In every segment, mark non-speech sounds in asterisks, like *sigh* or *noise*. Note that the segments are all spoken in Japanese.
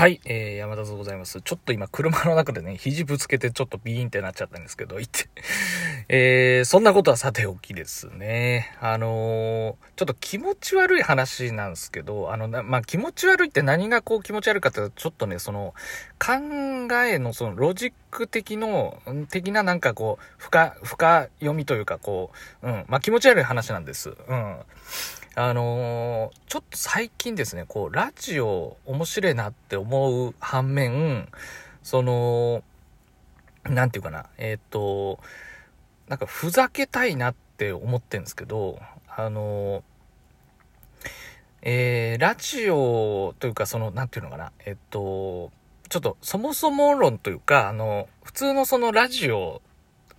はい、えー、山田でございます。ちょっと今車の中でね、肘ぶつけてちょっとビーンってなっちゃったんですけど、言って。*laughs* えー、そんなことはさておきですね。あのー、ちょっと気持ち悪い話なんですけど、あの、まあ、気持ち悪いって何がこう気持ち悪いかってちょっとね、その、考えのそのロジック的の、的ななんかこう、深、深読みというかこう、うん、まあ、気持ち悪い話なんです。うん。あのー、ちょっと最近ですね、こう、ラジオ面白いなって思う反面、その、なんていうかな、えっ、と、なんかふざけたいなって思ってるんですけど、あのー、えー、ラジオというか、その、なんていうのかな、えっと、ちょっと、そもそも論というか、あの、普通のそのラジオ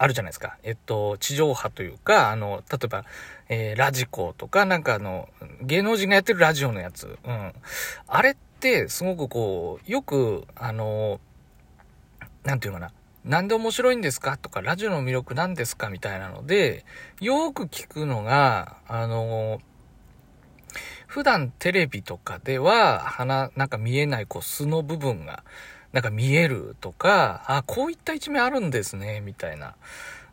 あるじゃないですか。えっと、地上波というか、あの、例えば、えー、ラジコとか、なんかあの、芸能人がやってるラジオのやつ。うん。あれって、すごくこう、よく、あの、なんていうのかな。なんで面白いんですかとか、ラジオの魅力なんですかみたいなので、よく聞くのが、あの、普段テレビとかでは、鼻、なんか見えない、こう、素の部分が、なんか見えるとか、あ、こういった一面あるんですね、みたいな、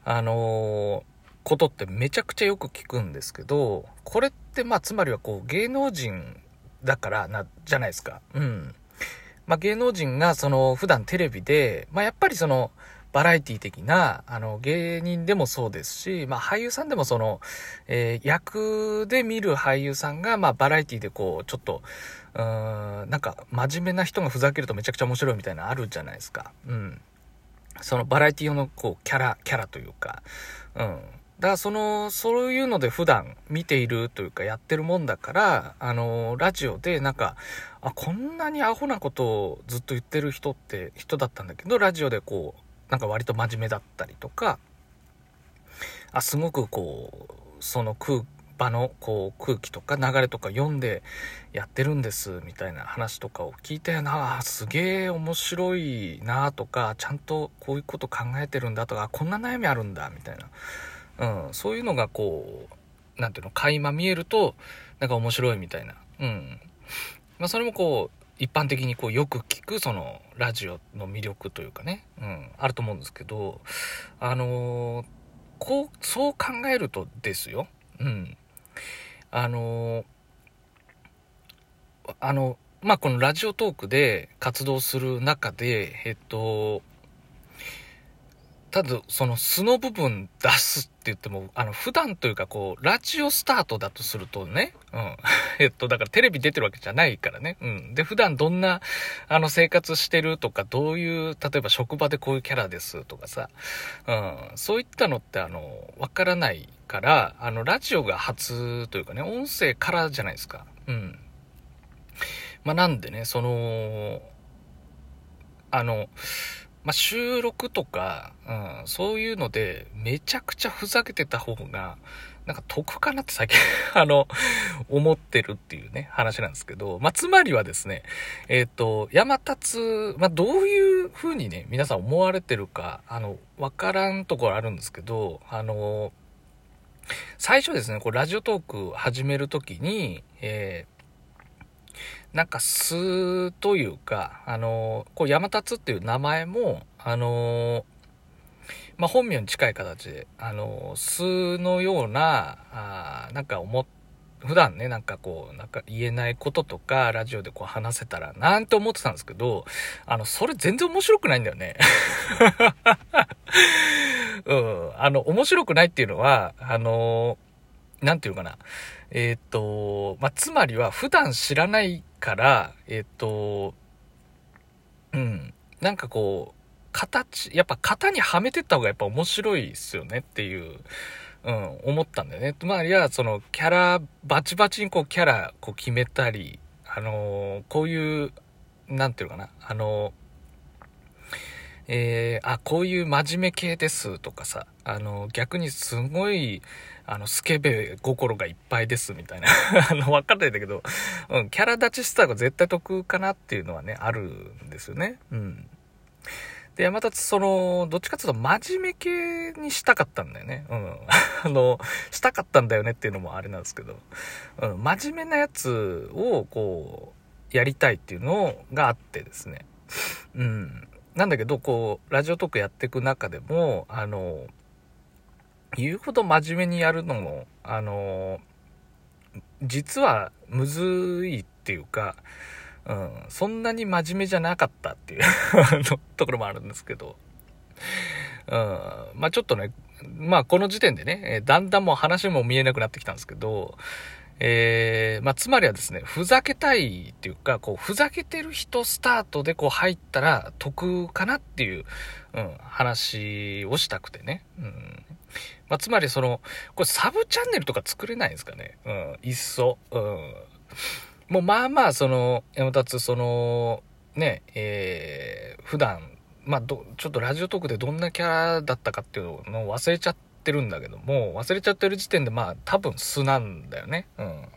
あの、ことってめちゃくちゃよく聞くんですけど、これってまあつまりはこう芸能人だからな、じゃないですか。うん。まあ芸能人がその普段テレビで、まあやっぱりその、バラエティ的な、あの、芸人でもそうですし、まあ俳優さんでもその、えー、役で見る俳優さんが、まあバラエティでこう、ちょっと、うん、なんか真面目な人がふざけるとめちゃくちゃ面白いみたいなあるじゃないですか。うん。そのバラエティ用のこう、キャラ、キャラというか、うん。だからその、そういうので普段見ているというかやってるもんだから、あの、ラジオでなんか、あ、こんなにアホなことをずっと言ってる人って人だったんだけど、ラジオでこう、なんか割と真面目だったりとか、あ、すごくこう、その空、場のこう空気とか流れとか読んでやってるんですみたいな話とかを聞いてなあすげえ面白いなとかちゃんとこういうこと考えてるんだとかこんな悩みあるんだみたいな、うん、そういうのがこう何ていうの垣間見えるとなんか面白いみたいな、うん。まあ、それもこう一般的にこうよく聞くそのラジオの魅力というかね、うん、あると思うんですけど、あのー、こう、そう考えるとですよ、うん。あのー、あの、まあ、このラジオトークで活動する中で、えっと、ただ、その素の部分出すって言っても、あの、普段というか、こう、ラジオスタートだとするとね、うん。*laughs* えっと、だからテレビ出てるわけじゃないからね。うん。で、普段どんな、あの、生活してるとか、どういう、例えば職場でこういうキャラですとかさ、うん。そういったのって、あの、わからないから、あの、ラジオが初というかね、音声からじゃないですか。うん。まあ、なんでね、その、あの、まあ、収録とか、うん、そういうので、めちゃくちゃふざけてた方が、なんか得かなって最近 *laughs* あの、思ってるっていうね、話なんですけど、まあ、つまりはですね、えっ、ー、と、山立、まあ、どういう風にね、皆さん思われてるか、あの、わからんところあるんですけど、あの、最初ですね、こう、ラジオトーク始めるときに、えーなんか素というか、あの、こう山立っていう名前も、あの、まあ、本名に近い形で、あの、素のような、あなんか思っ普段ね、なんかこう、なんか言えないこととか、ラジオでこう話せたら、なんて思ってたんですけど、あの、それ全然面白くないんだよね。*laughs* うん。あの、面白くないっていうのは、あの、なんていうかな。えっ、と、まあ、つまりは普段知らないから、えっ、と、うん、なんかこう、形、やっぱ型にはめてった方がやっぱ面白いっすよねっていう、うん、思ったんだよね。つまりは、その、キャラ、バチバチにこう、キャラ、こう、決めたり、あのー、こういう、なんていうかな、あのーえー、あ、こういう真面目系ですとかさ、あの、逆にすごい、あの、スケベ心がいっぱいですみたいな *laughs* あの、わかんないんだけど、うん、キャラ立ちした方が絶対得かなっていうのはね、あるんですよね。うん。で、山立その、どっちかっていうと真面目系にしたかったんだよね。うん。*laughs* あの、したかったんだよねっていうのもあれなんですけど、うん、真面目なやつを、こう、やりたいっていうのがあってですね。うん。なんだけど、こう、ラジオトークやっていく中でも、あの、言うほど真面目にやるのも、あの、実はむずいっていうか、うん、そんなに真面目じゃなかったっていう *laughs* ところもあるんですけど、うん、まあちょっとね、まあこの時点でね、だんだんもう話も見えなくなってきたんですけど、えー、まあつまりはですね、ふざけたいっていうか、こう、ふざけてる人スタートでこう入ったら得かなっていう、うん、話をしたくてね。うん。まあつまりその、これサブチャンネルとか作れないんですかね。うん、いっそ。うん。もうまあまあ、その、山立その、ね、えー、普段、まあど、ちょっとラジオトークでどんなキャラだったかっていうのを忘れちゃってるんだけども、忘れちゃってる時点でまあ多分素なんだよね。うん。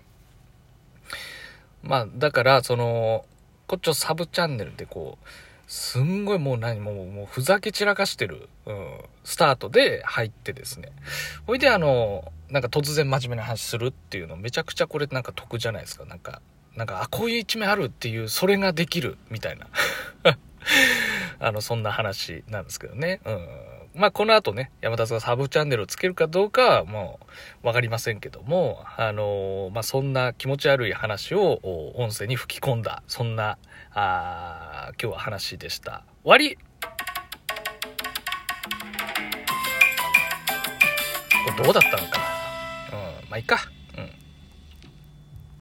まあ、だから、その、こっちをサブチャンネルでこう、すんごいもう何もう、もうふざけ散らかしてる、うん、スタートで入ってですね。ほいであの、なんか突然真面目な話するっていうのめちゃくちゃこれなんか得じゃないですか。なんか、なんか、あ、こういう一面あるっていう、それができる、みたいな。*laughs* あの、そんな話なんですけどね。うん。まあ、この後ね、山田さんがサブチャンネルをつけるかどうかはもう、わかりませんけども、あのー、まあ、そんな気持ち悪い話を音声に吹き込んだ、そんな、あ今日は話でした。終わりこれどうだったのかなうん、まあ、いいか。